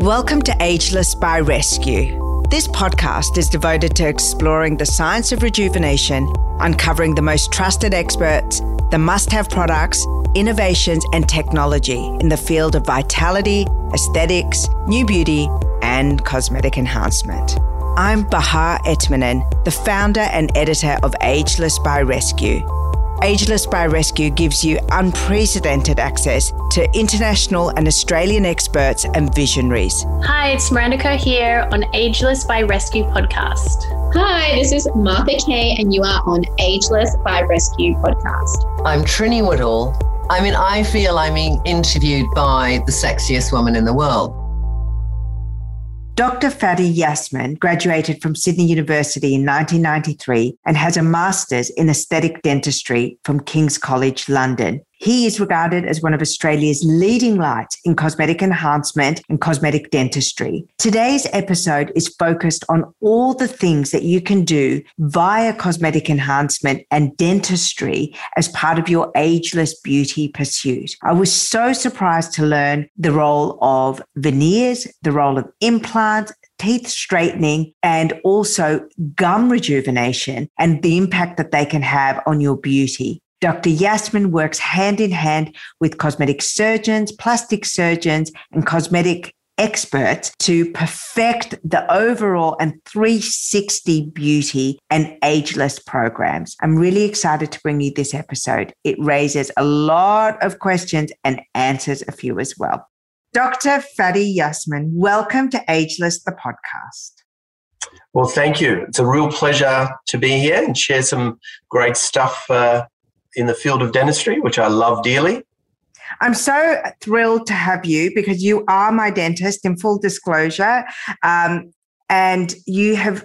Welcome to Ageless by Rescu. This podcast is devoted to exploring the science of rejuvenation, uncovering the most trusted experts, the must have products, innovations, and technology in the field of vitality, aesthetics, new beauty, and cosmetic enhancement. I'm Bahar Etminan, the founder and editor of Ageless by Rescu Ageless by Rescu gives you unprecedented access to international and Australian experts and visionaries. Hi, it's Miranda Kerr here on Ageless by Rescu podcast. Hi, this is Martha Kay, and you are on Ageless by Rescu podcast. I'm Trinny Woodall. I mean, I feel I'm being interviewed by the sexiest woman in the world. Dr. Fadi Yassmin graduated from Sydney University in 1993 and has a master's in aesthetic dentistry from King's College London. He is regarded as one of Australia's leading lights in cosmetic enhancement and cosmetic dentistry. Today's episode is focused on all the things that you can do via cosmetic enhancement and dentistry as part of your ageless beauty pursuit. I was so surprised to learn the role of veneers, the role of implants, teeth straightening and also gum rejuvenation and the impact that they can have on your beauty. Dr. Yassmin works hand in hand with cosmetic surgeons, plastic surgeons, and cosmetic experts to perfect the overall and 360 beauty and ageless programs. I'm really excited to bring you this episode. It raises a lot of questions and answers a few as well. Dr. Fadi Yassmin, welcome to Ageless, the podcast. Well, thank you. It's a real pleasure to be here and share some great stuff uh, in the field of dentistry, which I love dearly. I'm so thrilled to have you because you are my dentist in full disclosure. Um, and you have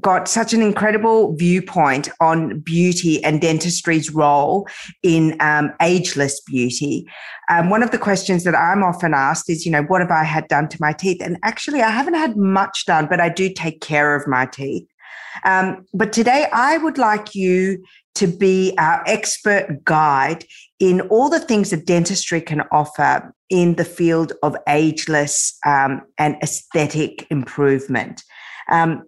got such an incredible viewpoint on beauty and dentistry's role in um, ageless beauty. Um, one of the questions that I'm often asked is, you know, what have I had done to my teeth? And actually, I haven't had much done, but I do take care of my teeth. Um, but today, I would like you to be our expert guide in all the things that dentistry can offer in the field of ageless um, and aesthetic improvement. Um,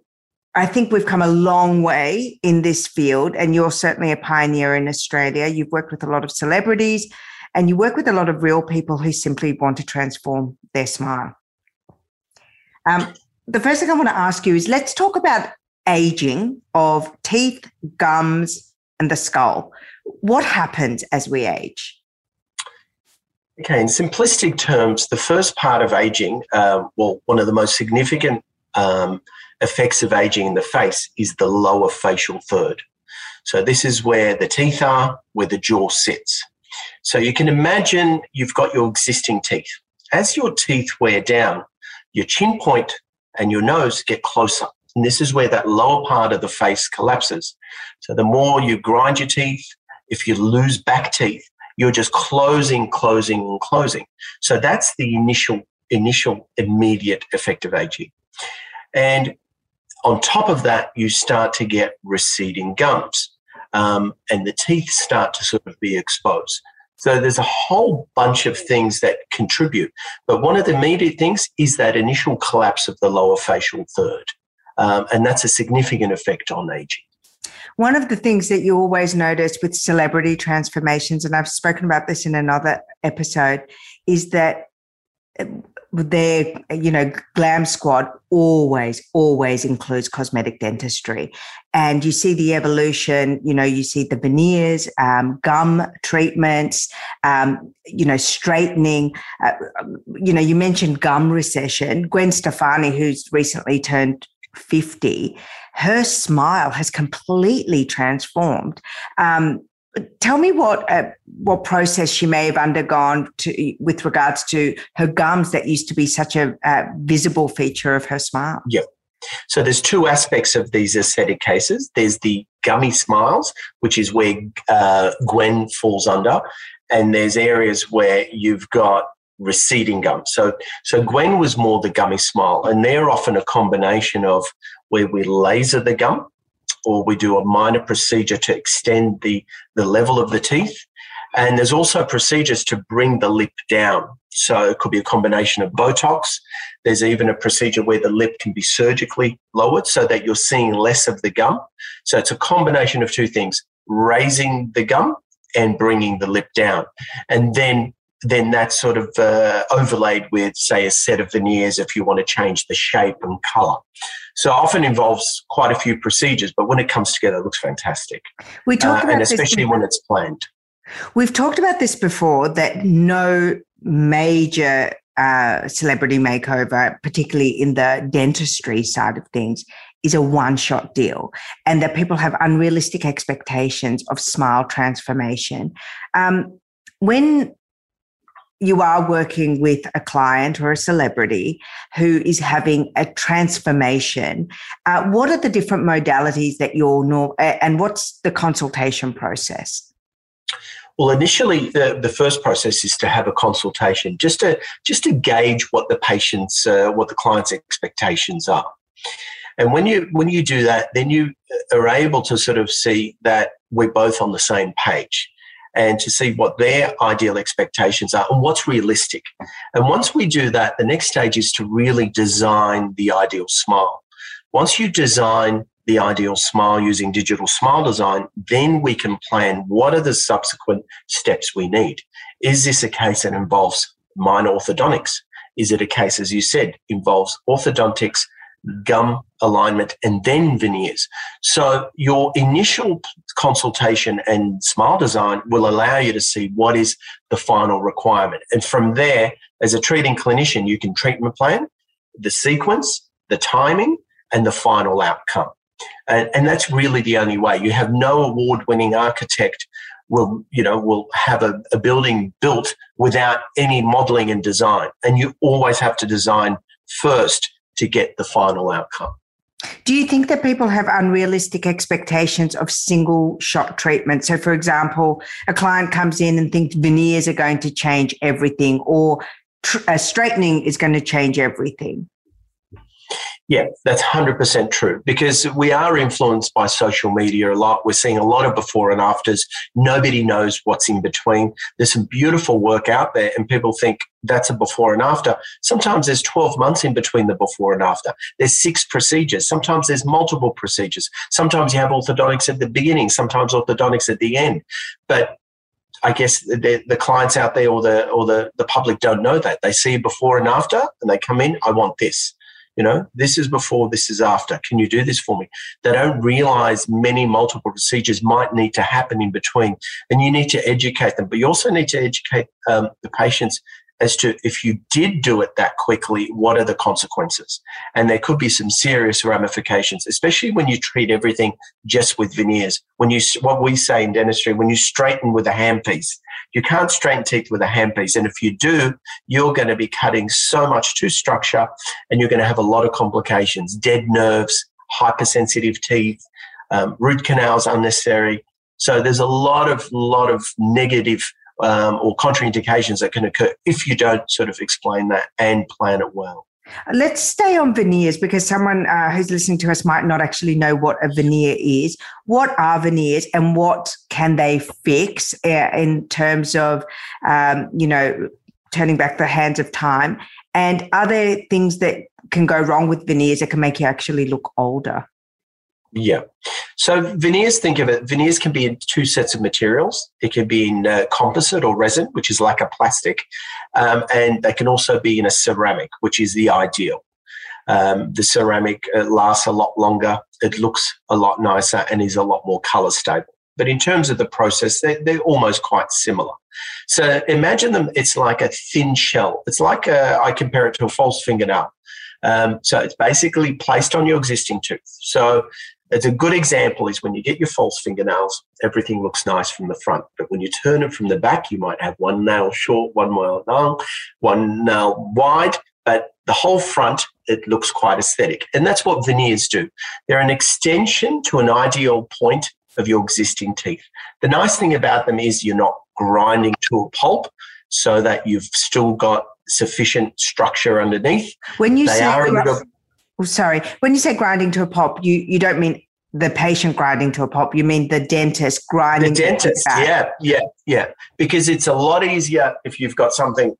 I think we've come a long way in this field, and you're certainly a pioneer in Australia. You've worked with a lot of celebrities and you work with a lot of real people who simply want to transform their smile. Um, the first thing I want to ask you is let's talk about aging of teeth, gums, and the skull. What happens as we age? Okay, in simplistic terms, the first part of aging, uh, well, one of the most significant um, effects of aging in the face is the lower facial third. So, this is where the teeth are, where the jaw sits. So, you can imagine you've got your existing teeth. As your teeth wear down, your chin point and your nose get closer. And this is where that lower part of the face collapses. So the more you grind your teeth, if you lose back teeth, you're just closing, closing, and closing. So that's the initial, initial immediate effect of aging. And on top of that, you start to get receding gums. Um, and the teeth start to sort of be exposed. So there's a whole bunch of things that contribute. But one of the immediate things is that initial collapse of the lower facial third. Um, and that's a significant effect on aging. One of the things that you always notice with celebrity transformations, and I've spoken about this in another episode, is that uh, their you know glam squad always always includes cosmetic dentistry and you see the evolution you know you see the veneers um, gum treatments um, you know straightening uh, you know you mentioned gum recession gwen stefani who's recently turned 50, her smile has completely transformed. Um, tell me what uh, what process she may have undergone to, with regards to her gums that used to be such a uh, visible feature of her smile. Yeah. So there's two aspects of these aesthetic cases. There's the gummy smiles, which is where uh, Gwen falls under, and there's areas where you've got receding gum. So, so Gwen was more the gummy smile, and they're often a combination of where we laser the gum or we do a minor procedure to extend the, the level of the teeth. And there's also procedures to bring the lip down. So it could be a combination of Botox. There's even a procedure where the lip can be surgically lowered so that you're seeing less of the gum. So it's a combination of two things raising the gum and bringing the lip down. And then then that's sort of uh, overlaid with, say, a set of veneers if you want to change the shape and color. So often involves quite a few procedures, but when it comes together, it looks fantastic. We talked uh, about and especially this, when it's planned. We've talked about this before that no major uh, celebrity makeover, particularly in the dentistry side of things, is a one shot deal, and that people have unrealistic expectations of smile transformation. Um, when you are working with a client or a celebrity who is having a transformation. Uh, what are the different modalities that you're norm- and what's the consultation process? Well, initially, the, the first process is to have a consultation, just to just to gauge what the patient's, uh, what the client's expectations are. And when you when you do that, then you are able to sort of see that we're both on the same page and to see what their ideal expectations are and what's realistic. And once we do that, the next stage is to really design the ideal smile. Once you design the ideal smile using digital smile design, then we can plan what are the subsequent steps we need. Is this a case that involves minor orthodontics? Is it a case, as you said, involves orthodontics gum alignment, and then veneers. So your initial consultation and smile design will allow you to see what is the final requirement. And from there, as a treating clinician, you can treatment plan, the sequence, the timing, and the final outcome. And, and that's really the only way. You have no award-winning architect will you know will have a, a building built without any modeling and design and you always have to design first to get the final outcome. Do you think that people have unrealistic expectations of single shot treatment? So, for example, a client comes in and thinks veneers are going to change everything or tr- uh, straightening is going to change everything. Yeah, that's 100% true because we are influenced by social media a lot. We're seeing a lot of before and afters. Nobody knows what's in between. There's some beautiful work out there, and people think that's a before and after. Sometimes there's 12 months in between the before and after. There's six procedures. Sometimes there's multiple procedures. Sometimes you have orthodontics at the beginning, sometimes orthodontics at the end. But I guess the, the clients out there or the or the, the public don't know that. They see before and after and they come in, I want this. You know, this is before, this is after. Can you do this for me? They don't realize many multiple procedures might need to happen in between, and you need to educate them. But you also need to educate um, the patients as to if you did do it that quickly, what are the consequences? And there could be some serious ramifications, especially when you treat everything just with veneers. When you, what we say in dentistry, when you straighten with a handpiece, you can't straighten teeth with a handpiece. And if you do, you're going to be cutting so much to structure and you're going to have a lot of complications, dead nerves, hypersensitive teeth, um, root canals unnecessary. So there's a lot of, lot of negative um, or contraindications that can occur if you don't sort of explain that and plan it well. Let's stay on veneers because someone uh, who's listening to us might not actually know what a veneer is. What are veneers and what can they fix uh, in terms of, um, you know, turning back the hands of time? And are there things that can go wrong with veneers that can make you actually look older? Yeah. So veneers, think of it, veneers can be in two sets of materials. It can be in uh, composite or resin, which is like a plastic, um, and they can also be in a ceramic, which is the ideal. Um, the ceramic uh, lasts a lot longer, it looks a lot nicer, and is a lot more color stable. But in terms of the process, they're, they're almost quite similar. So imagine them, it's like a thin shell. It's like a, I compare it to a false fingernail. Um, so it's basically placed on your existing tooth. So it's a good example is when you get your false fingernails, everything looks nice from the front. But when you turn it from the back, you might have one nail short, one nail long, one nail wide, but the whole front, it looks quite aesthetic. And that's what veneers do. They're an extension to an ideal point of your existing teeth. The nice thing about them is you're not grinding to a pulp so that you've still got sufficient structure underneath. When you they say, oh, sorry, when you say grinding to a pulp, you, you don't mean the patient grinding to a pulp. You mean the dentist grinding? The dentist, yeah, yeah, yeah. Because it's a lot easier if you've got something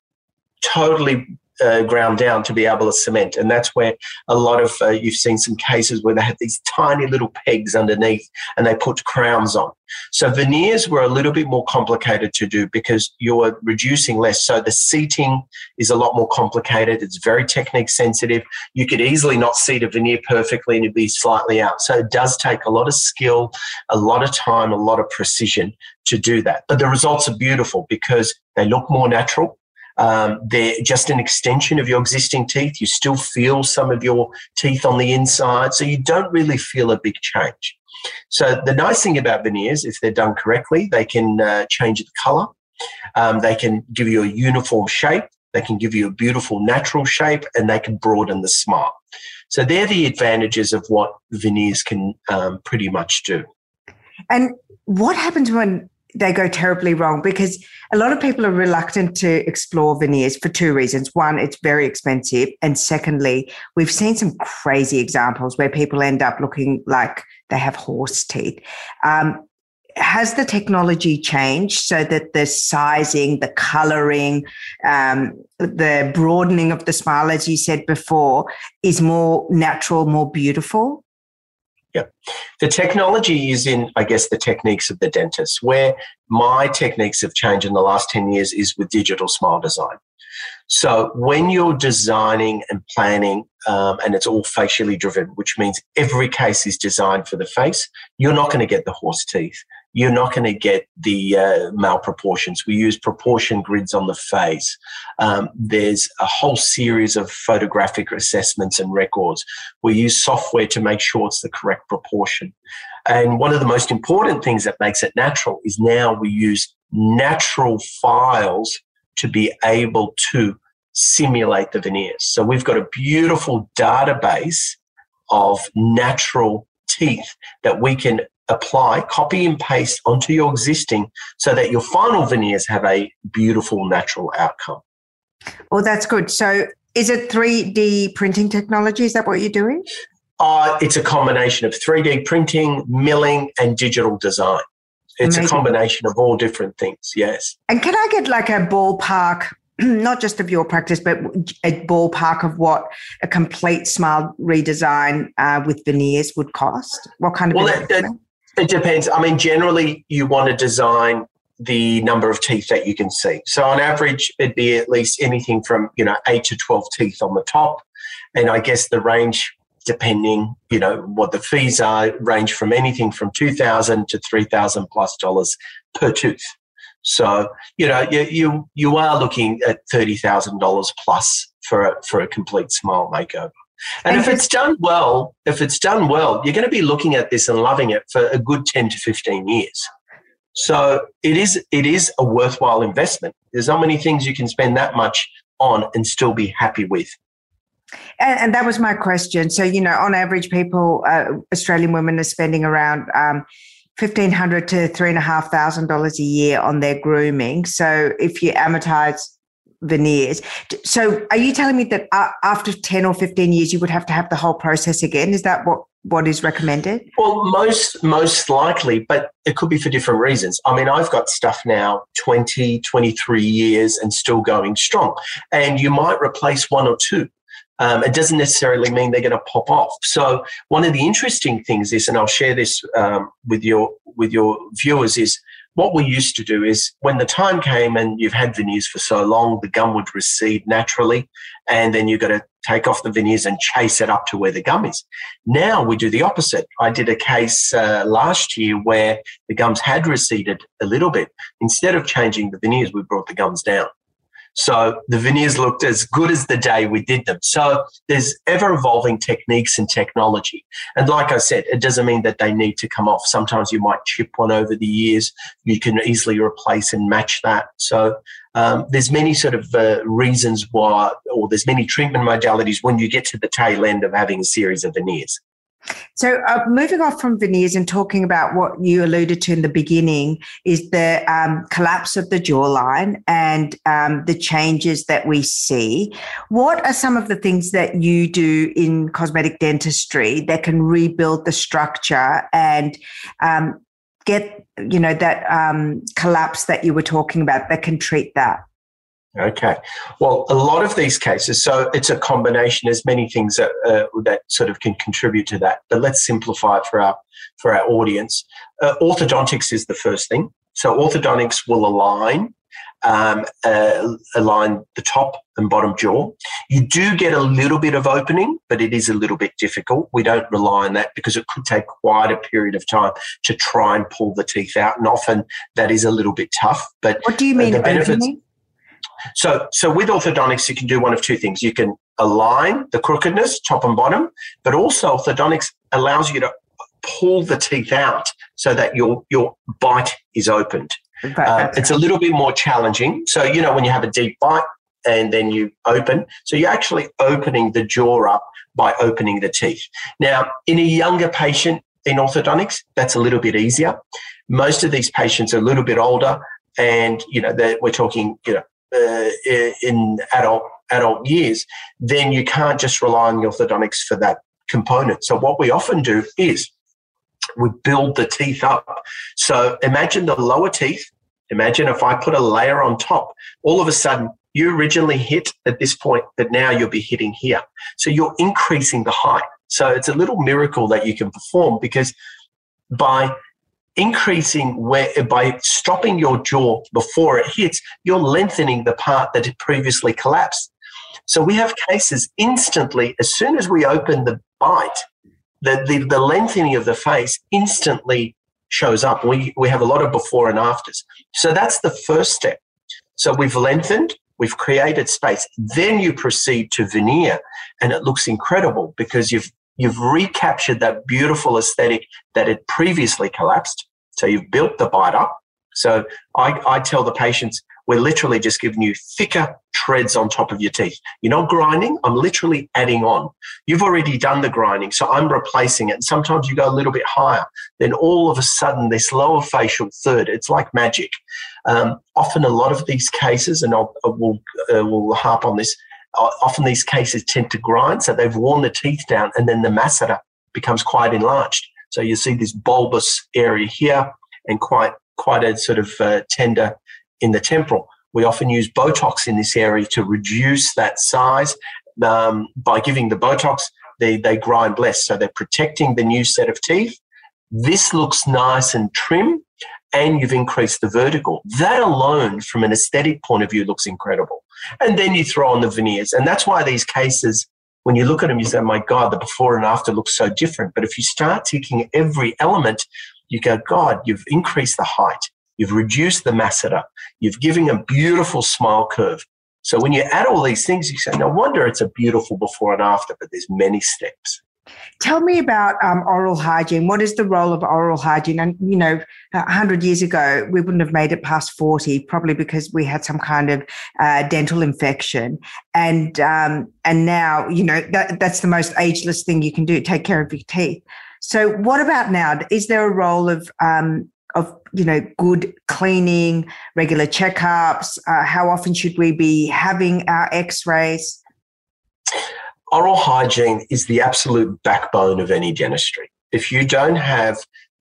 totally uh, ground down to be able to cement. And that's where a lot of uh, you've seen some cases where they have these tiny little pegs underneath and they put crowns on. So veneers were a little bit more complicated to do because you're reducing less. So the seating is a lot more complicated. It's very technique sensitive. You could easily not seat a veneer perfectly and it'd be slightly out. So it does take a lot of skill, a lot of time, a lot of precision to do that. But the results are beautiful because they look more natural um, they're just an extension of your existing teeth. You still feel some of your teeth on the inside, so you don't really feel a big change. So the nice thing about veneers, if they're done correctly, they can uh, change the color. Um, they can give you a uniform shape. They can give you a beautiful natural shape, and they can broaden the smile. So they're the advantages of what veneers can um, pretty much do. And what happens when they go terribly wrong because a lot of people are reluctant to explore veneers for two reasons. One, it's very expensive. And secondly, we've seen some crazy examples where people end up looking like they have horse teeth. Um, has the technology changed so that the sizing, the coloring, um, the broadening of the smile, as you said before, is more natural, more beautiful? Yeah. The technology is in, I guess, the techniques of the dentist. Where my techniques have changed in the last 10 years is with digital smile design. So when you're designing and planning, um, and it's all facially driven, which means every case is designed for the face, you're not going to get the horse teeth you're not going to get the uh, malproportions. We use proportion grids on the face. Um, there's a whole series of photographic assessments and records. We use software to make sure it's the correct proportion. And one of the most important things that makes it natural is now we use natural files to be able to simulate the veneers. So we've got a beautiful database of natural teeth that we can apply, copy and paste onto your existing so that your final veneers have a beautiful natural outcome. Well, that's good. So, is it 3D printing technology? Is that what you're doing? Uh, it's a combination of 3D printing, milling, and digital design. It's Amazing. a combination of all different things, yes. And can I get like a ballpark not just of your practice, but a ballpark of what a complete smile redesign uh, with veneers would cost? What kind of? Well, it depends. I mean, generally, you want to design the number of teeth that you can see. So, on average, it'd be at least anything from you know eight to twelve teeth on the top, and I guess the range, depending you know what the fees are, range from anything from two thousand to three thousand plus dollars per tooth. So, you know, you you, you are looking at thirty thousand dollars plus for a, for a complete smile makeover. And, if it's done well, if it's done well, you're going to be looking at this and loving it for a good 10 to 15 years. So it is it is a worthwhile investment. There's not many things you can spend that much on and still be happy with. And, and that was my question. So you know, on average, people, uh, Australian women, are spending around um, fifteen hundred to three and a half thousand dollars a year on their grooming. So if you amortize veneers. So, are you telling me that after 10 or 15 years, you would have to have the whole process again? Is that what, what is recommended? Well, most, most likely, but it could be for different reasons. I mean, I've got stuff now 20, 23 years and still going strong. And you might replace one or two. Um, it doesn't necessarily mean they're going to pop off. So one of the interesting things is, and I'll share this um, with your with your viewers, is what we used to do is when the time came and you've had veneers for so long, the gum would recede naturally, and then you've got to take off the veneers and chase it up to where the gum is. Now we do the opposite. I did a case uh, last year where the gums had receded a little bit. Instead of changing the veneers, we brought the gums down. So the veneers looked as good as the day we did them. So there's ever evolving techniques and technology. And like I said, it doesn't mean that they need to come off. Sometimes you might chip one over the years. You can easily replace and match that. So um, there's many sort of uh, reasons why, or there's many treatment modalities when you get to the tail end of having a series of veneers. So, uh, moving off from veneers and talking about what you alluded to in the beginning is the um, collapse of the jawline and um, the changes that we see. What are some of the things that you do in cosmetic dentistry that can rebuild the structure and um, get, you know, that um, collapse that you were talking about that can treat that? Okay. Well, a lot of these cases, so it's a combination. There's many things that uh, that sort of can contribute to that. But let's simplify it for our for our audience. Uh, orthodontics is the first thing. So orthodontics will align um, uh, align the top and bottom jaw. You do get a little bit of opening, but it is a little bit difficult. We don't rely on that because it could take quite a period of time to try and pull the teeth out, and often that is a little bit tough. But what do you mean the benefits, opening? So, so with orthodontics, you can do one of two things. You can align the crookedness, top and bottom, but also orthodontics allows you to pull the teeth out so that your your bite is opened. Uh, it's a little bit more challenging. So, you know, when you have a deep bite and then you open, so you're actually opening the jaw up by opening the teeth. Now, in a younger patient in orthodontics, that's a little bit easier. Most of these patients are a little bit older, and you know, we're talking, you know, uh, in adult adult years, then you can't just rely on the orthodontics for that component. So what we often do is we build the teeth up. So imagine the lower teeth. Imagine if I put a layer on top, all of a sudden you originally hit at this point, but now you'll be hitting here. So you're increasing the height. So it's a little miracle that you can perform because by increasing where by stopping your jaw before it hits, you're lengthening the part that had previously collapsed. So we have cases instantly, as soon as we open the bite, the, the, the lengthening of the face instantly shows up. We, we have a lot of before and afters. So that's the first step. So we've lengthened, we've created space. Then you proceed to veneer, and it looks incredible because you've you've recaptured that beautiful aesthetic that had previously collapsed. So you've built the bite up. So I, I tell the patients, we're literally just giving you thicker treads on top of your teeth. You're not grinding, I'm literally adding on. You've already done the grinding, so I'm replacing it. And sometimes you go a little bit higher. Then all of a sudden, this lower facial third, it's like magic. Um, often, a lot of these cases, and I'll, I will, uh, will harp on this, often these cases tend to grind, so they've worn the teeth down, and then the masseter becomes quite enlarged. So you see this bulbous area here, and quite quite a sort of uh, tender in the temporal. We often use Botox in this area to reduce that size. Um, by giving the Botox, they, they grind less. So they're protecting the new set of teeth. This looks nice and trim, and you've increased the vertical. That alone, from an aesthetic point of view, looks incredible. And then you throw on the veneers. And that's why these cases, when you look at them, you say, my God, the before and after looks so different. But if you start ticking every element, you go, God, you've increased the height. You've reduced the masseter. You've given a beautiful smile curve. So when you add all these things, you say, no wonder it's a beautiful before and after, but there's many steps. Tell me about um, oral hygiene. What is the role of oral hygiene? And, you know, 100 years ago, we wouldn't have made it past 40, probably because we had some kind of uh, dental infection. And um, and now, you know, that, that's the most ageless thing you can do, take care of your teeth. So, what about now? Is there a role of um, of you know good cleaning, regular checkups? Uh, how often should we be having our X-rays? Oral hygiene is the absolute backbone of any dentistry. If you don't have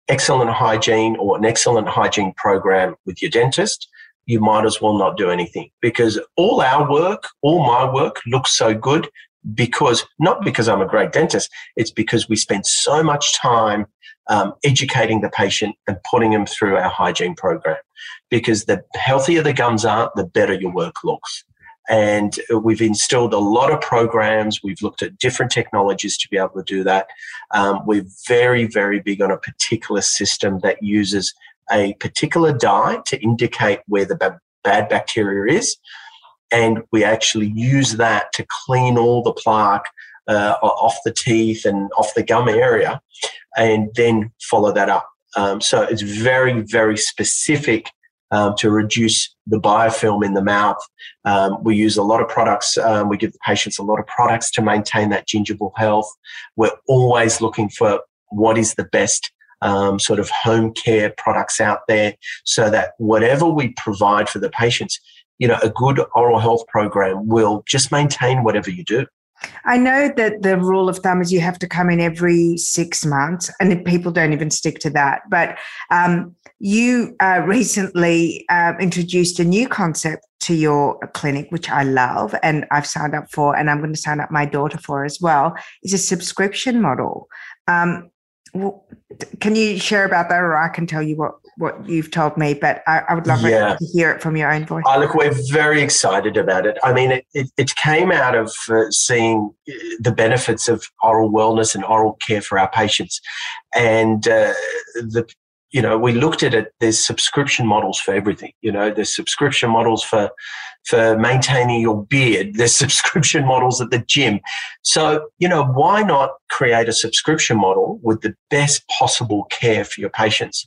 excellent hygiene or an excellent hygiene program with your dentist, you might as well not do anything because all our work, all my work looks so good because not because I'm a great dentist, it's because we spend so much time um, educating the patient and putting them through our hygiene program. Because the healthier the gums are, the better your work looks. And we've instilled a lot of programs. We've looked at different technologies to be able to do that. Um, we're very, very big on a particular system that uses a particular dye to indicate where the bad bacteria is and we actually use that to clean all the plaque uh, off the teeth and off the gum area, and then follow that up. Um, so it's very, very specific um, to reduce the biofilm in the mouth. Um, we use a lot of products. Um, we give the patients a lot of products to maintain that gingival health. We're always looking for what is the best um, sort of home care products out there so that whatever we provide for the patients, you know, a good oral health program will just maintain whatever you do. I know that the rule of thumb is you have to come in every six months, and people don't even stick to that. But um, you uh, recently uh, introduced a new concept to your clinic, which I love, and I've signed up for, and I'm going to sign up my daughter for as well. Is a subscription model. Um, can you share about that, or I can tell you what what you've told me? But I, I would love yeah. to hear it from your own voice. Oh, look, we're very excited about it. I mean, it, it, it came out of uh, seeing uh, the benefits of oral wellness and oral care for our patients, and uh, the you know, we looked at it. There's subscription models for everything. You know, there's subscription models for for maintaining your beard. There's subscription models at the gym. So, you know, why not create a subscription model with the best possible care for your patients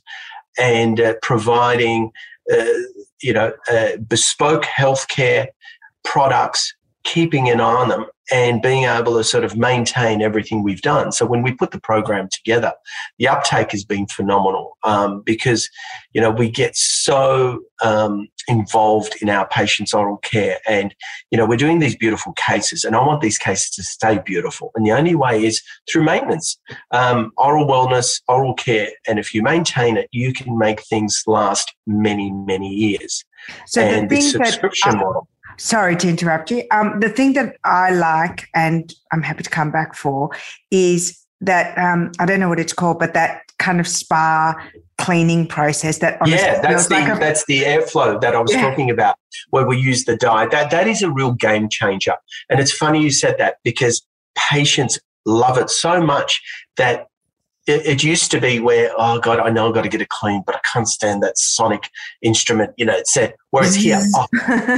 and uh, providing, uh, you know, uh, bespoke healthcare products, keeping an eye on them and being able to sort of maintain everything we've done. So when we put the program together, the uptake has been phenomenal um, because you know we get so um, involved in our patients' oral care, and you know we're doing these beautiful cases, and I want these cases to stay beautiful, and the only way is through maintenance, um, oral wellness, oral care, and if you maintain it, you can make things last many many years. So and the, the subscription that, model Sorry to interrupt you. Um, the thing that I like, and I'm happy to come back for, is that um, I don't know what it's called, but that kind of spa cleaning process. That yeah, that's the like a, that's the airflow that I was yeah. talking about, where we use the dye. That that is a real game changer, and it's funny you said that because patients love it so much that it, it, used to be where, oh God, I know I've got to get it clean, but I can't stand that sonic instrument, you know, it said, whereas here, oh,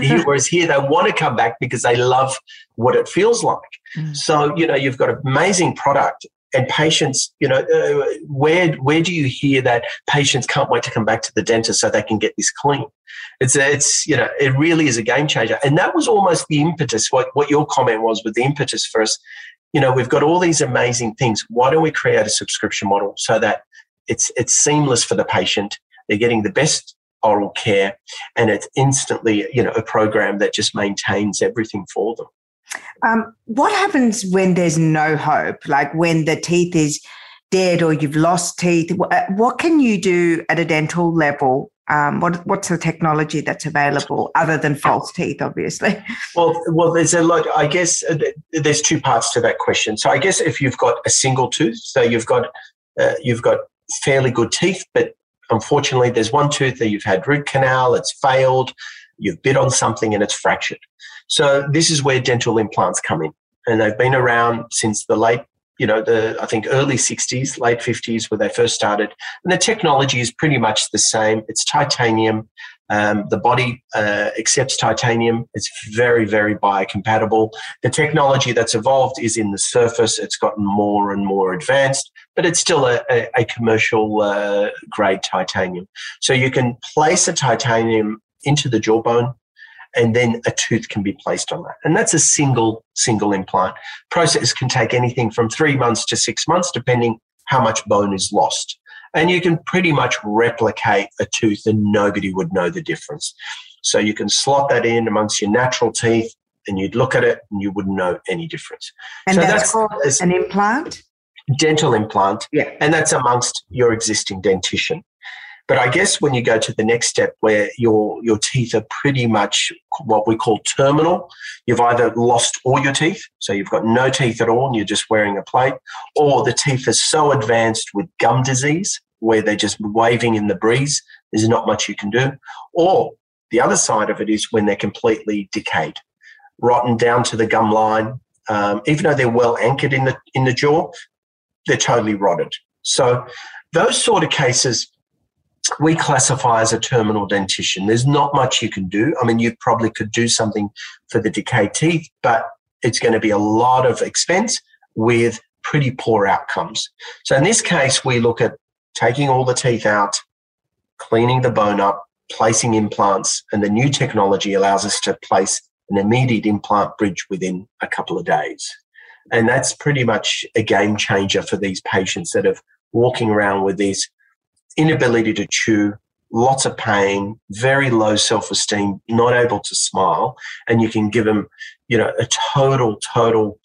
here, whereas here they want to come back because they love what it feels like. Mm. So, you know, you've got an amazing product and patients, you know, uh, where, where do you hear that patients can't wait to come back to the dentist so they can get this clean? It's, it's, you know, it really is a game changer. And that was almost the impetus, what, what your comment was with the impetus for us you know, we've got all these amazing things. Why don't we create a subscription model so that it's it's seamless for the patient? They're getting the best oral care, and it's instantly, you know, a program that just maintains everything for them. Um, what happens when there's no hope? Like when the teeth is dead or you've lost teeth? What can you do at a dental level um, what, what's the technology that's available other than false teeth, obviously? Well, well, there's a lot. I guess uh, there's two parts to that question. So I guess if you've got a single tooth, so you've got uh, you've got fairly good teeth, but unfortunately there's one tooth that you've had root canal, it's failed, you've bit on something and it's fractured. So this is where dental implants come in, and they've been around since the late you know, the I think early 60s, late 50s, where they first started. And the technology is pretty much the same. It's titanium. Um, the body uh, accepts titanium. It's very, very biocompatible. The technology that's evolved is in the surface. It's gotten more and more advanced, but it's still a, a, a commercial uh, grade titanium. So you can place a titanium into the jawbone and then a tooth can be placed on that. And that's a single, single implant. Process can take anything from three months to six months, depending how much bone is lost. And you can pretty much replicate a tooth and nobody would know the difference. So you can slot that in amongst your natural teeth and you'd look at it and you wouldn't know any difference. And so that's, that's called an implant? Dental implant. Yeah. And that's amongst your existing dentition. But I guess when you go to the next step where your, your teeth are pretty much what we call terminal, you've either lost all your teeth, so you've got no teeth at all and you're just wearing a plate, or the teeth are so advanced with gum disease where they're just waving in the breeze, there's not much you can do. Or the other side of it is when they're completely decayed, rotten down to the gum line. Um, even though they're well anchored in the in the jaw, they're totally rotted. So those sort of cases we classify as a terminal dentition. There's not much you can do. I mean, you probably could do something for the decayed teeth, but it's going to be a lot of expense with pretty poor outcomes. So in this case, we look at taking all the teeth out, cleaning the bone up, placing implants, and the new technology allows us to place an immediate implant bridge within a couple of days. And that's pretty much a game changer for these patients that are walking around with this inability to chew, lots of pain, very low self esteem, not able to smile. And you can give them, you know, a total, total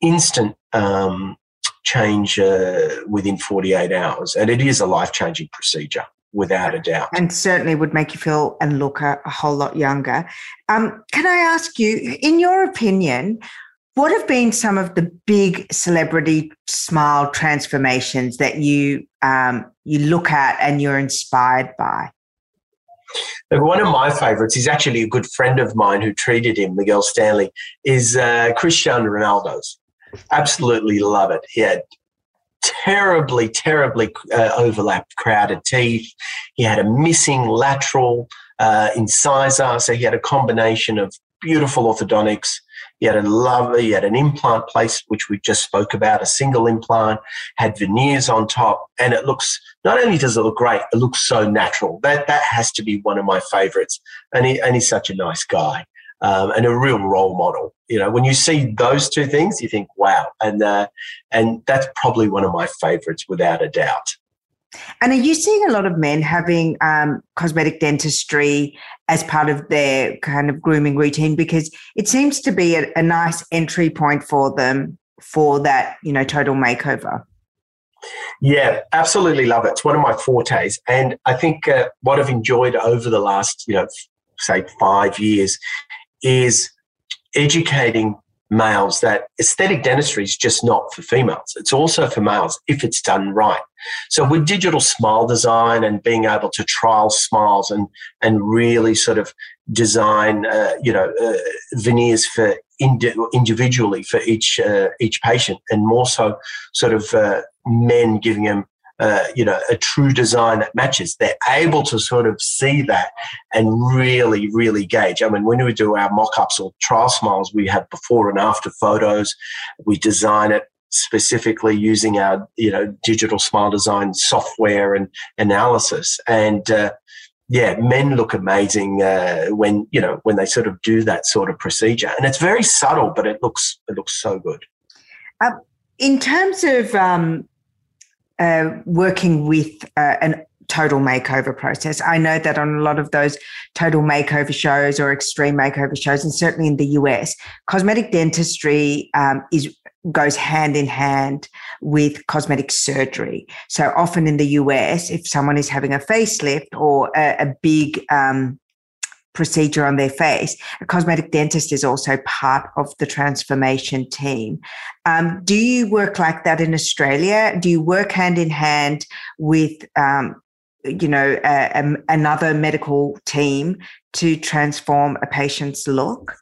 instant um, change uh, within 48 hours. And it is a life changing procedure without a doubt. And certainly would make you feel and look a, a whole lot younger. Um, can I ask you, in your opinion, what have been some of the big celebrity smile transformations that you um, you look at and you're inspired by? One of my favourites is actually a good friend of mine who treated him, Miguel Stanley, is uh, Cristiano Ronaldo's. Absolutely love it. He had terribly, terribly uh, overlapped, crowded teeth. He had a missing lateral uh, incisor, so he had a combination of beautiful orthodontics. He had a lovely, he had an implant place, which we just spoke about, a single implant, had veneers on top, and it looks not only does it look great, it looks so natural. That that has to be one of my favorites. And he and he's such a nice guy um, and a real role model. You know, when you see those two things, you think, wow, and uh, and that's probably one of my favorites without a doubt. And are you seeing a lot of men having um, cosmetic dentistry as part of their kind of grooming routine? Because it seems to be a, a nice entry point for them for that, you know, total makeover. Yeah, absolutely love it. It's one of my fortes, and I think uh, what I've enjoyed over the last, you know, say five years is educating males that aesthetic dentistry is just not for females. It's also for males if it's done right. So with digital smile design and being able to trial smiles and and really sort of design, uh, you know, uh, veneers for indi- individually for each uh, each patient, and more so, sort of uh, men giving them uh, you know, a true design that matches. They're able to sort of see that and really, really gauge. I mean, when we do our mock-ups or trial smiles, we have before and after photos. We design it specifically using our, you know, digital smile design software and analysis. And uh, yeah, men look amazing uh, when you know when they sort of do that sort of procedure, and it's very subtle, but it looks it looks so good. Uh, in terms of um, uh, working with uh, an total makeover process. I know that on a lot of those total makeover shows or extreme makeover shows, and certainly in the US, cosmetic dentistry um, is goes hand in hand with cosmetic surgery. So often in the US, if someone is having a facelift or a, a big um, procedure on their face. A cosmetic dentist is also part of the transformation team. Um, do you work like that in Australia? Do you work hand in hand with, um, you know, a, a, another medical team to transform a patient's look?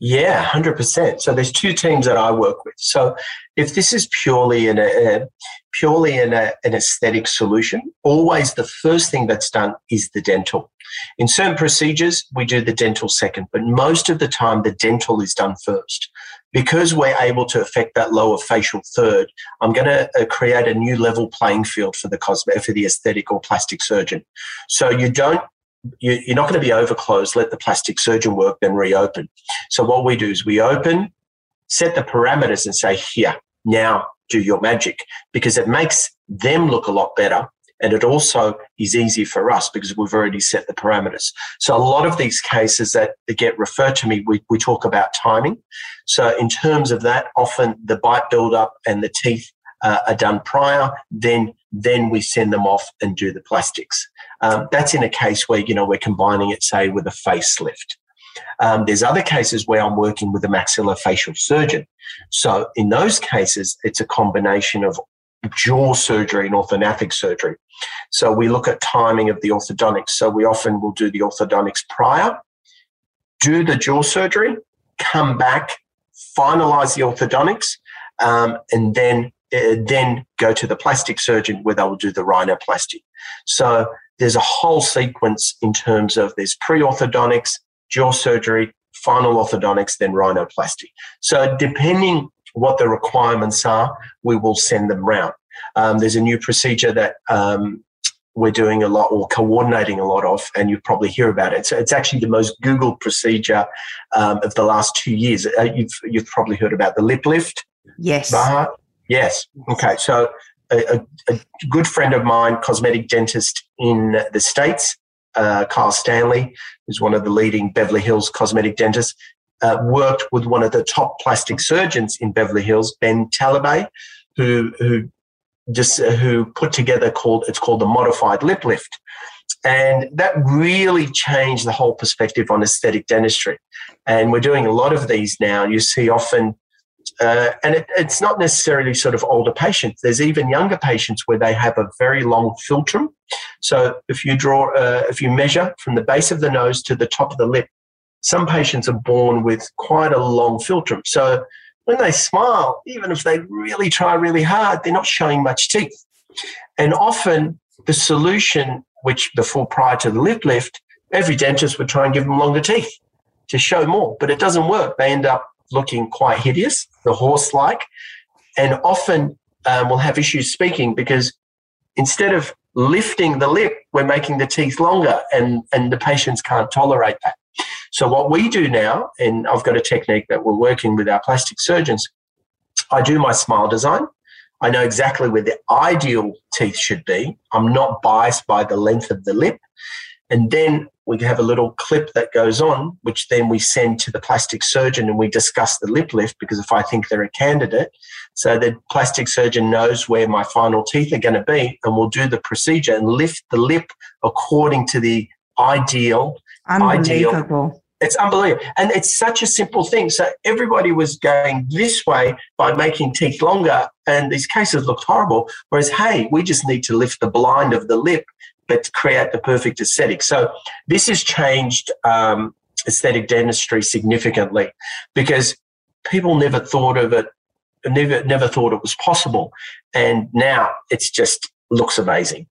Yeah, 100%. So there's two teams that I work with. So if this is purely an, a, purely an, a, an aesthetic solution, always the first thing that's done is the dental. In certain procedures, we do the dental second, but most of the time the dental is done first. Because we're able to affect that lower facial third, I'm going to uh, create a new level playing field for the cosmetic, for the aesthetic or plastic surgeon. So you don't you, are not going to be overclosed. Let the plastic surgeon work, then reopen. So what we do is we open, set the parameters, and say, "Here, now do your magic," because it makes them look a lot better, and it also is easy for us because we've already set the parameters. So a lot of these cases that get referred to me, we, we talk about timing. So in terms of that, often the bite buildup and the teeth uh, are done prior, then then we send them off and do the plastics. Um, that's in a case where you know we're combining it, say, with a facelift. Um, there's other cases where I'm working with a maxillofacial surgeon. So in those cases, it's a combination of jaw surgery and orthodontic surgery. So we look at timing of the orthodontics. So we often will do the orthodontics prior, do the jaw surgery, come back, finalize the orthodontics, um, and then uh, then go to the plastic surgeon where they will do the rhinoplasty. So there's a whole sequence in terms of there's pre-orthodontics, jaw surgery, final orthodontics, then rhinoplasty. So depending what the requirements are, we will send them round. Um, there's a new procedure that um, we're doing a lot or coordinating a lot of, and you probably hear about it. So it's actually the most Googled procedure um, of the last two years. Uh, you've, you've probably heard about the lip lift. Yes. Yes. Okay. So a, a, good friend of mine, cosmetic dentist in the States, uh, Kyle Stanley, who's one of the leading Beverly Hills cosmetic dentists, uh, worked with one of the top plastic surgeons in Beverly Hills, Ben Talabay, who who just uh, who put together called it's called the modified lip lift, and that really changed the whole perspective on aesthetic dentistry. And we're doing a lot of these now. You see often. Uh, and it, it's not necessarily sort of older patients. There's even younger patients where they have a very long philtrum. So if you draw, uh, if you measure from the base of the nose to the top of the lip, some patients are born with quite a long philtrum. So when they smile, even if they really try really hard, they're not showing much teeth. And often the solution, which before prior to the lip lift, every dentist would try and give them longer teeth to show more, but it doesn't work. They end up looking quite hideous, the horse like, and often um, will have issues speaking because instead of lifting the lip, we're making the teeth longer, and, and the patients can't tolerate that. So what we do now, and I've got a technique that we're working with our plastic surgeons, I do my smile design. I know exactly where the ideal teeth should be. I'm not biased by the length of the lip. And then we have a little clip that goes on, which then we send to the plastic surgeon and we discuss the lip lift because if I think they're a candidate, so the plastic surgeon knows where my final teeth are going to be and we'll do the procedure and lift the lip according to the ideal Unbelievable. Ideal. It's unbelievable. And it's such a simple thing. So everybody was going this way by making teeth longer, and these cases looked horrible. Whereas, hey, we just need to lift the blind of the lip, but create the perfect aesthetic. So this has changed um, aesthetic dentistry significantly because people never thought of it, never never thought it was possible, and now it's just looks amazing.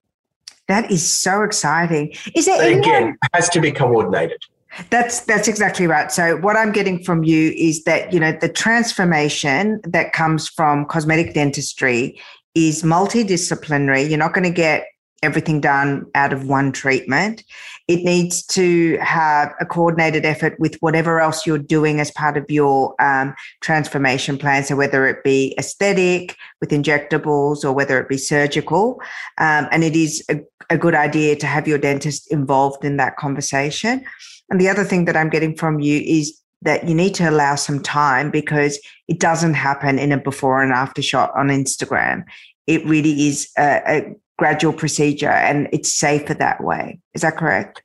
That is so exciting. Is there anyone- again has to be coordinated? That's that's exactly right. So what I'm getting from you is that you know the transformation that comes from cosmetic dentistry is multidisciplinary. You're not going to get everything done out of one treatment. It needs to have a coordinated effort with whatever else you're doing as part of your um, transformation plan. So, whether it be aesthetic with injectables or whether it be surgical. Um, and it is a, a good idea to have your dentist involved in that conversation. And the other thing that I'm getting from you is that you need to allow some time because it doesn't happen in a before and after shot on Instagram. It really is a, a gradual procedure and it's safer that way. Is that correct?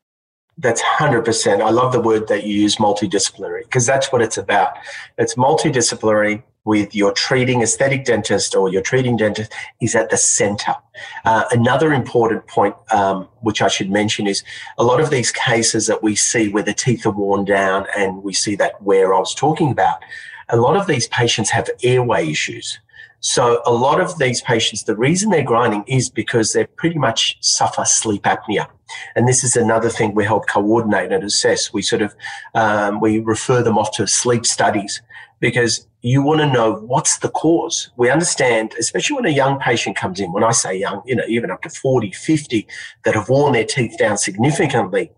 That's 100%. I love the word that you use multidisciplinary because that's what it's about. It's multidisciplinary with your treating aesthetic dentist or your treating dentist is at the center. Uh, another important point, um, which I should mention, is a lot of these cases that we see where the teeth are worn down and we see that where I was talking about, a lot of these patients have airway issues. So a lot of these patients, the reason they're grinding is because they pretty much suffer sleep apnea. And this is another thing we help coordinate and assess. We sort of, um, we refer them off to sleep studies because you want to know what's the cause. We understand, especially when a young patient comes in, when I say young, you know, even up to 40, 50 that have worn their teeth down significantly.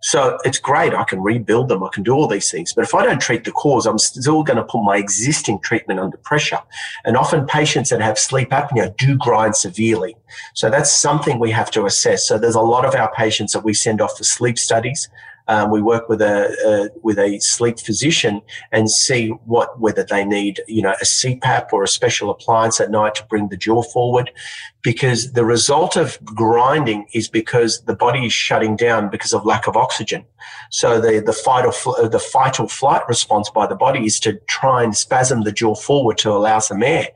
So it's great. I can rebuild them. I can do all these things. But if I don't treat the cause, I'm still going to put my existing treatment under pressure. And often patients that have sleep apnea do grind severely. So that's something we have to assess. So there's a lot of our patients that we send off for sleep studies. Um, we work with a, a, with a sleep physician and see what whether they need you know a CPAP or a special appliance at night to bring the jaw forward, because the result of grinding is because the body is shutting down because of lack of oxygen. So the the fight or fl- the fight or flight response by the body is to try and spasm the jaw forward to allow some air.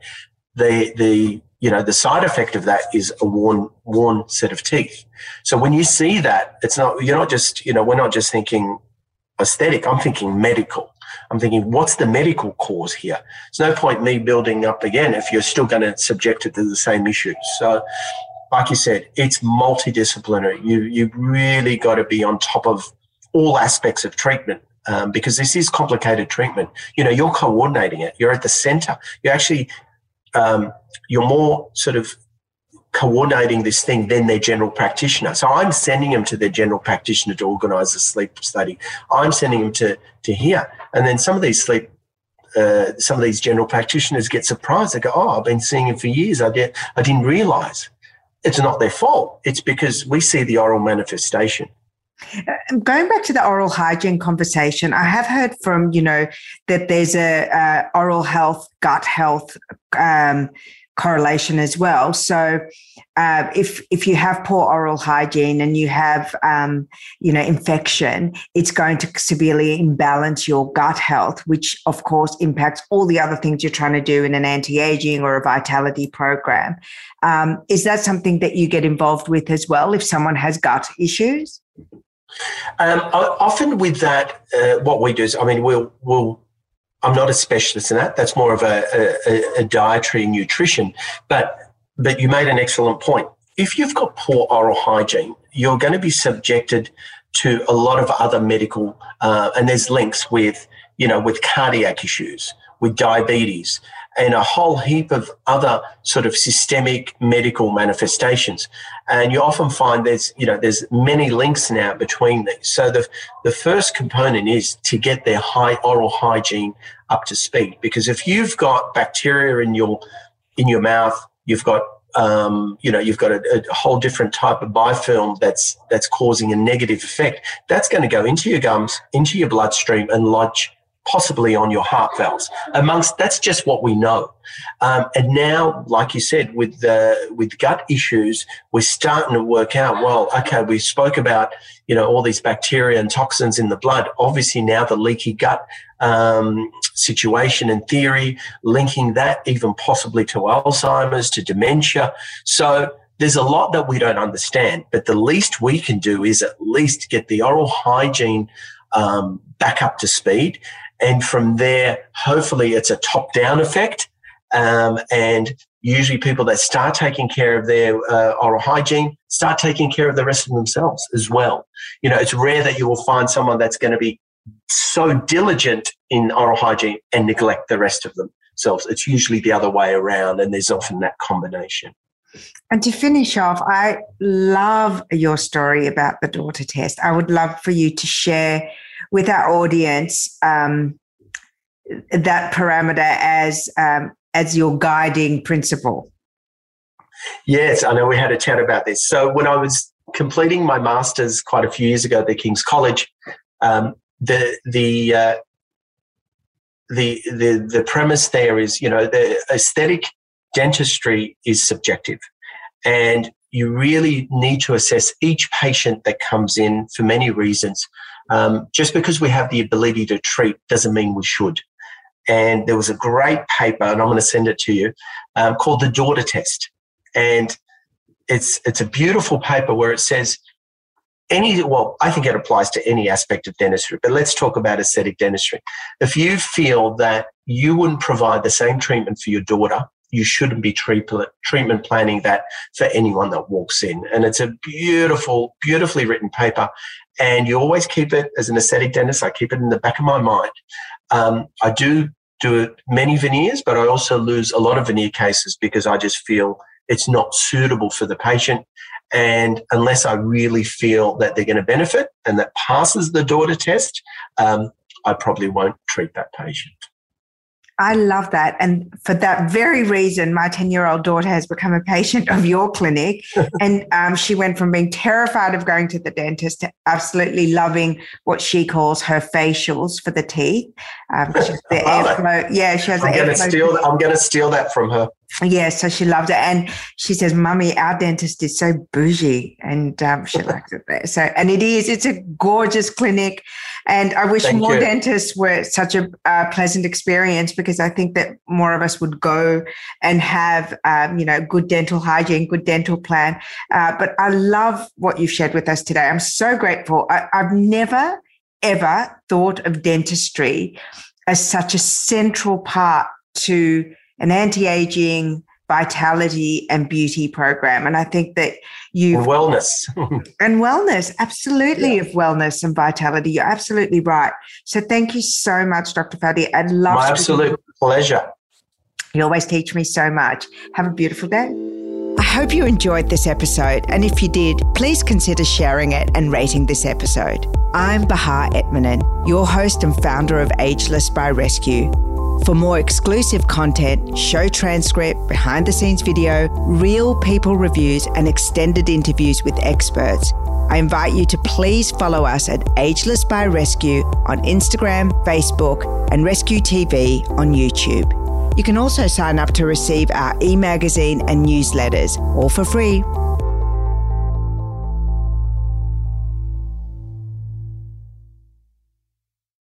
The the you know, the side effect of that is a worn, worn set of teeth. So when you see that, it's not, you're not just, you know, we're not just thinking aesthetic. I'm thinking medical. I'm thinking, what's the medical cause here? There's no point me building up again if you're still going to subject it to the same issues. So, like you said, it's multidisciplinary. You you really got to be on top of all aspects of treatment um, because this is complicated treatment. You know, you're coordinating it. You're at the center. You're actually um, you're more sort of coordinating this thing than their general practitioner. So I'm sending them to their general practitioner to organise a sleep study. I'm sending them to to here, and then some of these sleep. Uh, some of these general practitioners get surprised. They go, "Oh, I've been seeing him for years. I, did, I didn't realise." It's not their fault. It's because we see the oral manifestation. Going back to the oral hygiene conversation, I have heard from you know that there's a, a oral health, gut health um, correlation as well. So uh, if if you have poor oral hygiene and you have um, you know infection, it's going to severely imbalance your gut health, which of course impacts all the other things you're trying to do in an anti-aging or a vitality program. Um, is that something that you get involved with as well if someone has gut issues? Um, often with that, uh, what we do is, I mean, we'll we'll I'm not a specialist in that. That's more of a, a, a dietary nutrition. But but you made an excellent point. If you've got poor oral hygiene, you're going to be subjected to a lot of other medical, uh, and there's links with you know with cardiac issues, with diabetes, and a whole heap of other sort of systemic medical manifestations. And you often find there's, you know, there's many links now between these. So the, the first component is to get their high oral hygiene up to speed. Because if you've got bacteria in your, in your mouth, you've got um, you know, you've got a, a, whole different type of biofilm that's that's causing a negative effect. That's going to go into your gums, into your bloodstream, and lodge possibly on your heart valves. Amongst that's just what we know. Um, and now, like you said, with the with gut issues, we're starting to work out. Well, okay, we spoke about you know all these bacteria and toxins in the blood. Obviously, now the leaky gut um, situation and theory, linking that even possibly to Alzheimer's, to dementia. So there's a lot that we don't understand, but the least we can do is at least get the oral hygiene um, back up to speed and from there, hopefully, it's a top down effect. Um, and usually, people that start taking care of their uh, oral hygiene start taking care of the rest of themselves as well. You know, it's rare that you will find someone that's going to be so diligent in oral hygiene and neglect the rest of themselves. It's usually the other way around, and there's often that combination. And to finish off, I love your story about the daughter test. I would love for you to share with our audience um, that parameter as um, as your guiding principle. Yes, I know we had a chat about this. So when I was completing my masters quite a few years ago at the King's College, um, the the uh, the the the premise there is you know the aesthetic dentistry is subjective, and you really need to assess each patient that comes in for many reasons. Um, just because we have the ability to treat doesn't mean we should. And there was a great paper, and I'm going to send it to you, um, called the Daughter Test. And it's it's a beautiful paper where it says any well, I think it applies to any aspect of dentistry, but let's talk about aesthetic dentistry. If you feel that you wouldn't provide the same treatment for your daughter you shouldn't be treatment planning that for anyone that walks in. And it's a beautiful, beautifully written paper. And you always keep it as an aesthetic dentist. I keep it in the back of my mind. Um, I do do many veneers, but I also lose a lot of veneer cases because I just feel it's not suitable for the patient. And unless I really feel that they're going to benefit and that passes the daughter test, um, I probably won't treat that patient. I love that. And for that very reason, my 10 year old daughter has become a patient of your clinic. and um, she went from being terrified of going to the dentist to absolutely loving what she calls her facials for the teeth. Um, the airflow. Yeah, she has I'm going to steal. I'm going to steal that from her. Yeah, so she loved it, and she says, "Mummy, our dentist is so bougie," and um, she likes it there. So, and it is. It's a gorgeous clinic, and I wish Thank more you. dentists were such a uh, pleasant experience because I think that more of us would go and have, um, you know, good dental hygiene, good dental plan. Uh, but I love what you've shared with us today. I'm so grateful. I, I've never ever thought of dentistry as such a central part to an anti-aging vitality and beauty program. And i think that you wellness. And wellness absolutely yeah. of wellness and vitality. You're absolutely right. So thank you so much dr fadi. I'd love my absolute pleasure. You always teach me so much. Have a beautiful day. I hope you enjoyed this episode, and if you did, please consider sharing it and rating this episode. I'm Bahar Etminan, your host and founder of Ageless by Rescu. For more exclusive content, show transcript, behind the scenes video, real people reviews, and extended interviews with experts, I invite you to please follow us at Ageless by Rescu on Instagram, Facebook, and Rescu TV on YouTube. You can also sign up to receive our e magazine and newsletters, all for free.